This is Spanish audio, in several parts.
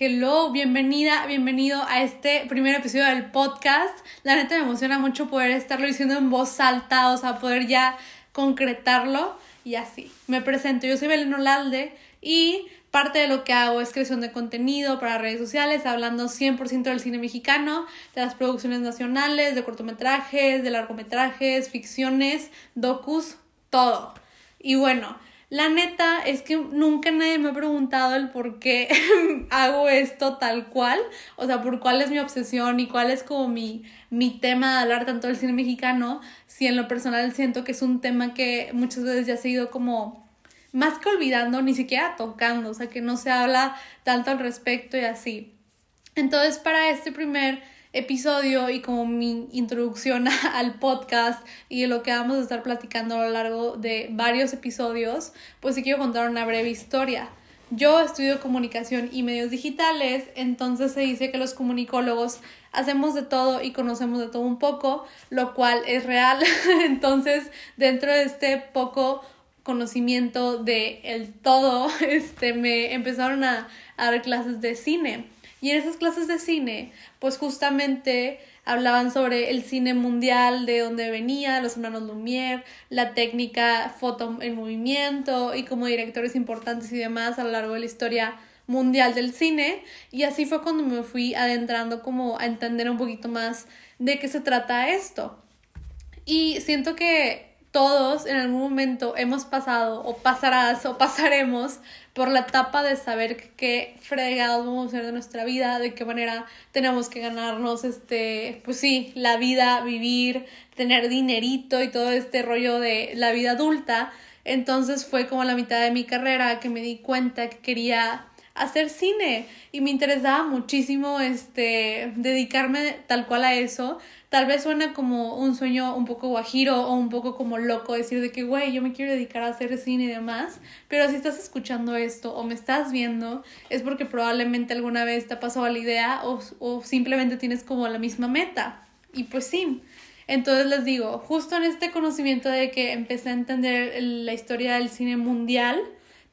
Hello, bienvenida, bienvenido a este primer episodio del podcast. La neta me emociona mucho poder estarlo diciendo en voz alta, o sea, poder ya concretarlo y así. Me presento, yo soy Belén Olalde y parte de lo que hago es creación de contenido para redes sociales, hablando 100% del cine mexicano, de las producciones nacionales, de cortometrajes, de largometrajes, ficciones, docus, todo. Y bueno, la neta es que nunca nadie me ha preguntado el por qué hago esto tal cual, o sea, por cuál es mi obsesión y cuál es como mi, mi tema de hablar tanto del cine mexicano, si en lo personal siento que es un tema que muchas veces ya se ha ido como más que olvidando, ni siquiera tocando, o sea, que no se habla tanto al respecto y así. Entonces, para este primer episodio y como mi introducción al podcast y de lo que vamos a estar platicando a lo largo de varios episodios, pues sí quiero contar una breve historia. Yo estudio comunicación y medios digitales, entonces se dice que los comunicólogos hacemos de todo y conocemos de todo un poco, lo cual es real. entonces, dentro de este poco conocimiento de el todo, este, me empezaron a dar clases de cine. Y en esas clases de cine, pues justamente hablaban sobre el cine mundial, de dónde venía, los hermanos Lumière, la técnica foto en movimiento y como directores importantes y demás a lo largo de la historia mundial del cine. Y así fue cuando me fui adentrando como a entender un poquito más de qué se trata esto. Y siento que todos en algún momento hemos pasado o pasarás o pasaremos por la etapa de saber qué fregados vamos a hacer de nuestra vida, de qué manera tenemos que ganarnos, este, pues sí, la vida, vivir, tener dinerito y todo este rollo de la vida adulta. Entonces fue como la mitad de mi carrera que me di cuenta que quería hacer cine y me interesaba muchísimo este dedicarme tal cual a eso tal vez suena como un sueño un poco guajiro o un poco como loco decir de que, güey, yo me quiero dedicar a hacer cine y demás, pero si estás escuchando esto o me estás viendo, es porque probablemente alguna vez te ha pasado la idea o, o simplemente tienes como la misma meta. Y pues sí. Entonces les digo, justo en este conocimiento de que empecé a entender la historia del cine mundial,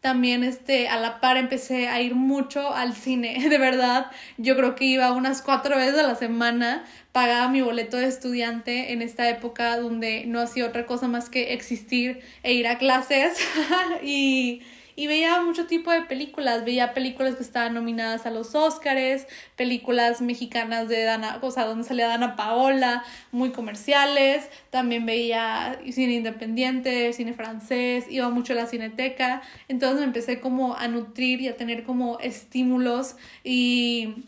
también este, a la par empecé a ir mucho al cine, de verdad. Yo creo que iba unas cuatro veces a la semana, pagaba mi boleto de estudiante en esta época donde no hacía otra cosa más que existir e ir a clases y y veía mucho tipo de películas, veía películas que estaban nominadas a los Óscares, películas mexicanas de Dana, o sea, donde salía Dana Paola, muy comerciales, también veía cine independiente, cine francés, iba mucho a la cineteca, entonces me empecé como a nutrir y a tener como estímulos y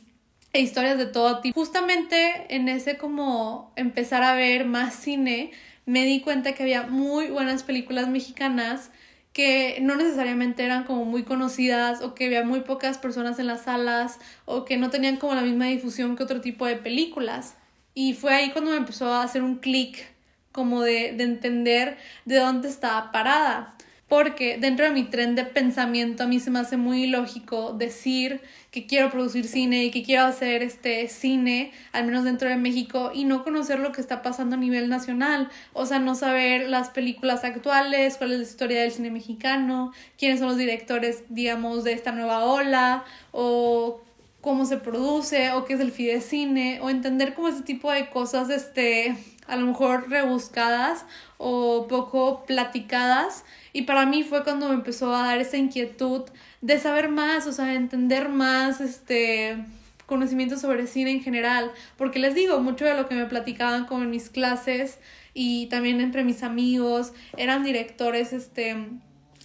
e historias de todo tipo. Justamente en ese como empezar a ver más cine, me di cuenta que había muy buenas películas mexicanas que no necesariamente eran como muy conocidas o que había muy pocas personas en las salas o que no tenían como la misma difusión que otro tipo de películas. Y fue ahí cuando me empezó a hacer un clic como de, de entender de dónde estaba parada porque dentro de mi tren de pensamiento a mí se me hace muy lógico decir que quiero producir cine y que quiero hacer este cine, al menos dentro de México, y no conocer lo que está pasando a nivel nacional, o sea, no saber las películas actuales, cuál es la historia del cine mexicano, quiénes son los directores, digamos, de esta nueva ola, o cómo se produce, o qué es el fidecine, o entender como ese tipo de cosas, este, a lo mejor rebuscadas o poco platicadas. Y para mí fue cuando me empezó a dar esa inquietud de saber más, o sea, de entender más, este conocimiento sobre cine en general, porque les digo, mucho de lo que me platicaban como en mis clases y también entre mis amigos eran directores este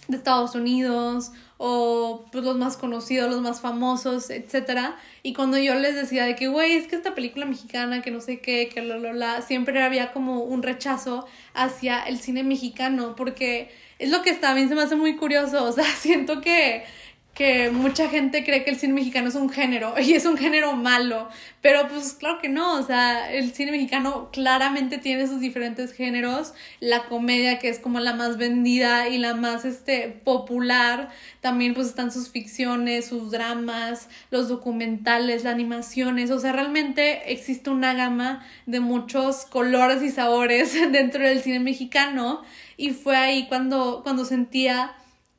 de Estados Unidos o pues los más conocidos, los más famosos, etcétera. Y cuando yo les decía de que, güey, es que esta película mexicana, que no sé qué, que lo, la, siempre había como un rechazo hacia el cine mexicano, porque es lo que también se me hace muy curioso, o sea, siento que que mucha gente cree que el cine mexicano es un género y es un género malo, pero pues claro que no, o sea, el cine mexicano claramente tiene sus diferentes géneros, la comedia que es como la más vendida y la más este popular, también pues están sus ficciones, sus dramas, los documentales, las animaciones, o sea, realmente existe una gama de muchos colores y sabores dentro del cine mexicano y fue ahí cuando cuando sentía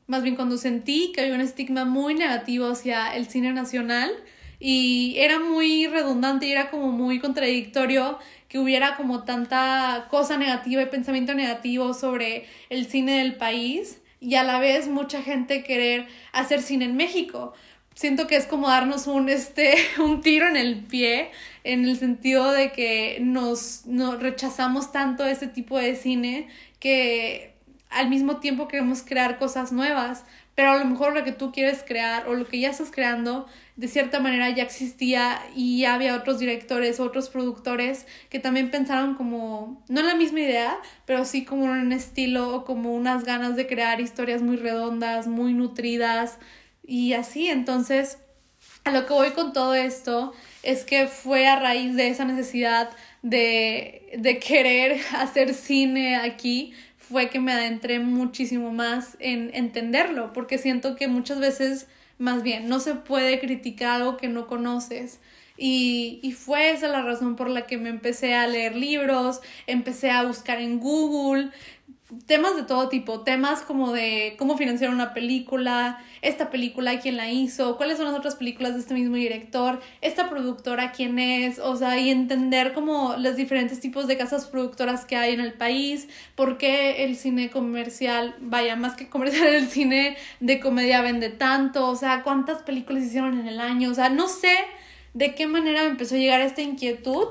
más bien cuando sentí que había un estigma muy negativo hacia el cine nacional, y era muy redundante y era como muy contradictorio que hubiera como tanta cosa negativa y pensamiento negativo sobre el cine del país y a la vez mucha gente querer hacer cine en México. Siento que es como darnos un, este, un tiro en el pie en el sentido de que nos, nos rechazamos tanto ese tipo de cine que al mismo tiempo queremos crear cosas nuevas, pero a lo mejor lo que tú quieres crear o lo que ya estás creando de cierta manera ya existía y ya había otros directores, otros productores que también pensaron como, no en la misma idea, pero sí como un estilo o como unas ganas de crear historias muy redondas, muy nutridas y así. Entonces, a lo que voy con todo esto es que fue a raíz de esa necesidad de, de querer hacer cine aquí, fue que me adentré muchísimo más en entenderlo, porque siento que muchas veces, más bien, no se puede criticar algo que no conoces. Y, y, fue esa la razón por la que me empecé a leer libros, empecé a buscar en Google, temas de todo tipo, temas como de cómo financiar una película, esta película, quién la hizo, cuáles son las otras películas de este mismo director, esta productora, quién es, o sea, y entender como los diferentes tipos de casas productoras que hay en el país, por qué el cine comercial, vaya, más que comercial, el cine de comedia vende tanto, o sea, cuántas películas hicieron en el año, o sea, no sé de qué manera me empezó a llegar esta inquietud.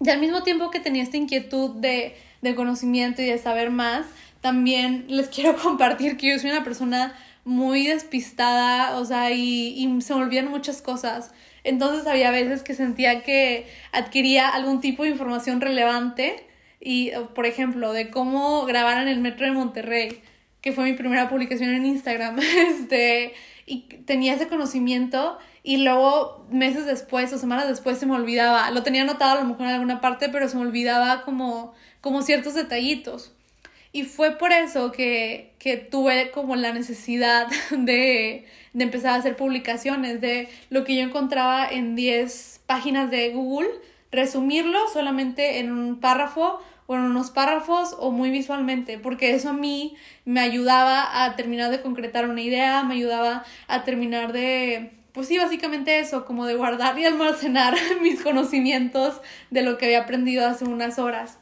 Y al mismo tiempo que tenía esta inquietud de de conocimiento y de saber más, también les quiero compartir que yo soy una persona muy despistada, o sea, y, y se me olvidan muchas cosas. Entonces había veces que sentía que adquiría algún tipo de información relevante y, por ejemplo, de cómo grabar en el metro de Monterrey, que fue mi primera publicación en Instagram, este, y tenía ese conocimiento y luego meses después o semanas después se me olvidaba. Lo tenía anotado a lo mejor en alguna parte, pero se me olvidaba como como ciertos detallitos. Y fue por eso que, que tuve como la necesidad de, de, empezar a hacer publicaciones de lo que yo encontraba en 10 páginas de Google, resumirlo solamente en un párrafo o en unos párrafos o muy visualmente, porque eso a mí me ayudaba a terminar de concretar una idea, me ayudaba a terminar de, pues sí, básicamente eso, como de guardar y almacenar mis conocimientos de lo que había aprendido hace unas horas.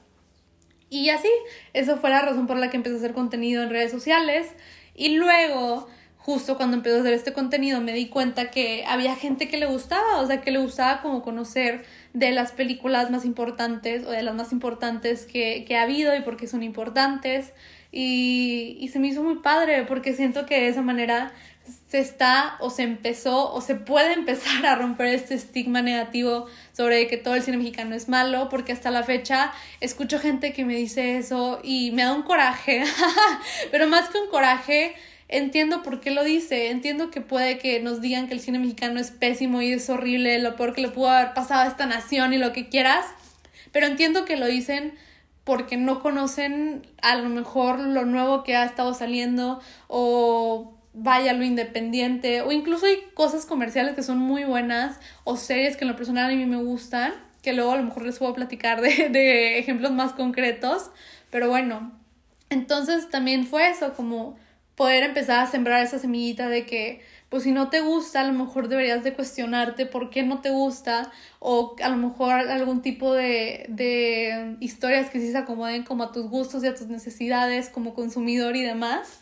Y así, eso fue la razón por la que empecé a hacer contenido en redes sociales. Y luego, justo cuando empecé a hacer este contenido, me di cuenta que había gente que le gustaba, o sea, que le gustaba como conocer de las películas más importantes o de las más importantes que, que ha habido y por qué son importantes. Y, y se me hizo muy padre porque siento que de esa manera se está o se empezó o se puede empezar a romper este estigma negativo sobre que todo el cine mexicano es malo, porque hasta la fecha escucho gente que me dice eso y me da un coraje, pero más que un coraje, entiendo por qué lo dice, entiendo que puede que nos digan que el cine mexicano es pésimo y es horrible, lo peor que le pudo haber pasado a esta nación y lo que quieras, pero entiendo que lo dicen porque no conocen a lo mejor lo nuevo que ha estado saliendo o vaya lo independiente o incluso hay cosas comerciales que son muy buenas o series que en lo personal a mí me gustan, que luego a lo mejor les puedo platicar de, de ejemplos más concretos, pero bueno, entonces también fue eso, como poder empezar a sembrar esa semillita de que pues si no te gusta, a lo mejor deberías de cuestionarte por qué no te gusta o a lo mejor algún tipo de, de historias que sí se acomoden como a tus gustos y a tus necesidades como consumidor y demás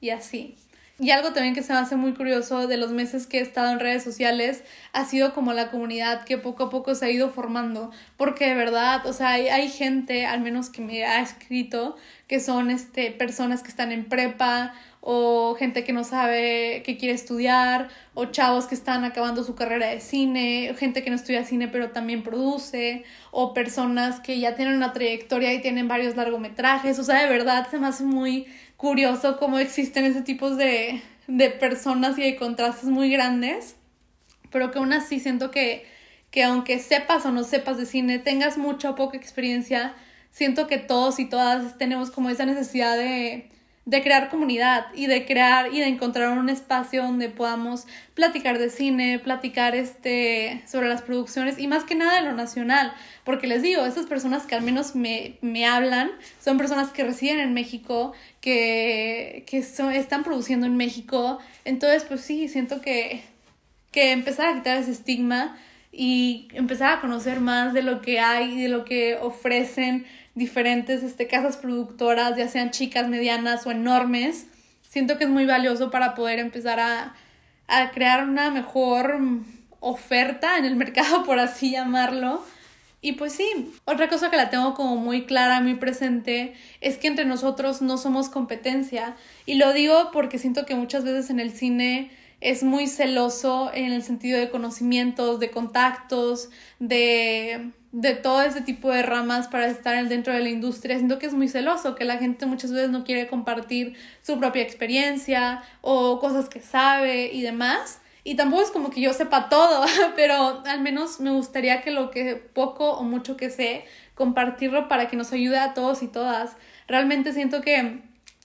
y así. Y algo también que se me hace muy curioso de los meses que he estado en redes sociales ha sido como la comunidad que poco a poco se ha ido formando. Porque de verdad, o sea, hay, hay gente, al menos que me ha escrito, que son este, personas que están en prepa o gente que no sabe que quiere estudiar, o chavos que están acabando su carrera de cine, gente que no estudia cine pero también produce, o personas que ya tienen una trayectoria y tienen varios largometrajes, o sea, de verdad se me hace muy curioso cómo existen ese tipo de, de personas y de contrastes muy grandes, pero que aún así siento que, que aunque sepas o no sepas de cine, tengas mucha o poca experiencia, siento que todos y todas tenemos como esa necesidad de, de crear comunidad y de crear y de encontrar un espacio donde podamos platicar de cine, platicar este sobre las producciones y más que nada de lo nacional, porque les digo, esas personas que al menos me, me hablan son personas que residen en México, que, que están produciendo en México, entonces pues sí, siento que, que empezar a quitar ese estigma y empezar a conocer más de lo que hay y de lo que ofrecen diferentes este, casas productoras, ya sean chicas, medianas o enormes. Siento que es muy valioso para poder empezar a, a crear una mejor oferta en el mercado, por así llamarlo. Y pues sí, otra cosa que la tengo como muy clara, muy presente, es que entre nosotros no somos competencia. Y lo digo porque siento que muchas veces en el cine es muy celoso en el sentido de conocimientos, de contactos, de, de todo ese tipo de ramas para estar dentro de la industria. Siento que es muy celoso, que la gente muchas veces no quiere compartir su propia experiencia o cosas que sabe y demás. Y tampoco es como que yo sepa todo, pero al menos me gustaría que lo que poco o mucho que sé, compartirlo para que nos ayude a todos y todas. Realmente siento que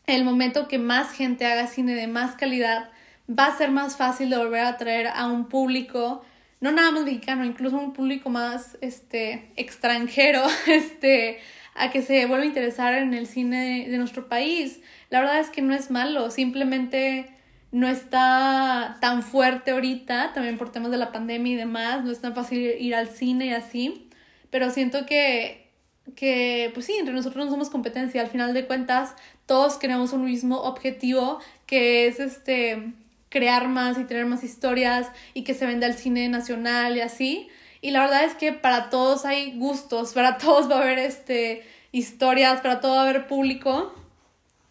el momento que más gente haga cine de más calidad, va a ser más fácil de volver a atraer a un público, no nada más mexicano, incluso un público más este, extranjero, este, a que se vuelva a interesar en el cine de, nuestro país. La verdad es que no es malo, simplemente no está tan fuerte ahorita, también por temas de la pandemia y demás, no es tan fácil ir al cine y así, pero siento que, que pues sí, entre nosotros no somos competencia, al final de cuentas todos queremos un mismo objetivo que es este crear más y tener más historias y que se venda al cine nacional y así. Y la verdad es que para todos hay gustos, para todos va a haber este, historias, para todo va a haber público.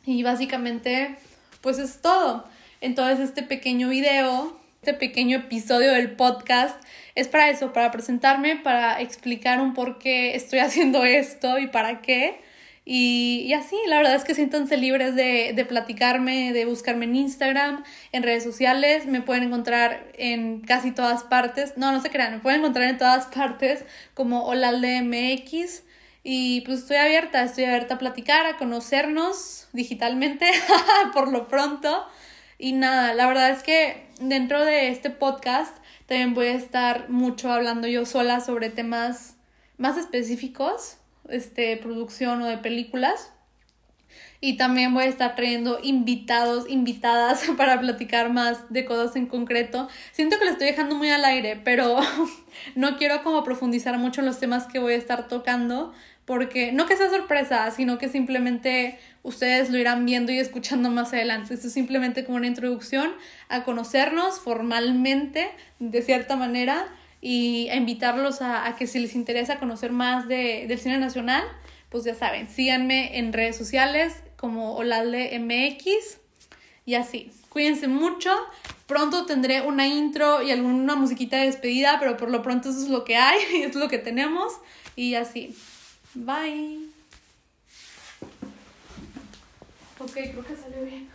Y básicamente, pues es todo. Entonces este pequeño video, este pequeño episodio del podcast es para eso, para presentarme, para explicar un por qué estoy haciendo esto y para qué. Y, así, la verdad es que siéntanse libres de, de platicarme, de buscarme en Instagram, en redes sociales, me pueden encontrar en casi todas partes, no, no se crean, me pueden encontrar en todas partes como MX y pues estoy abierta, estoy abierta a platicar, a conocernos digitalmente por lo pronto. Y nada, la verdad es que dentro de este podcast también voy a estar mucho hablando yo sola sobre temas más específicos este, producción o de películas. Y también voy a estar trayendo invitados, invitadas para platicar más de cosas en concreto. Siento que lo estoy dejando muy al aire, pero no quiero como profundizar mucho en los temas que voy a estar tocando, porque no que sea sorpresa, sino que simplemente ustedes lo irán viendo y escuchando más adelante. Esto es simplemente como una introducción a conocernos formalmente, de cierta manera, y a invitarlos a, que si les interesa conocer más de, del cine nacional, pues ya saben, síganme en redes sociales como Olalde MX y así. Cuídense mucho. Pronto tendré una intro y alguna musiquita de despedida, pero por lo pronto eso es lo que hay, es lo que tenemos y así. Bye. Ok, creo que salió bien.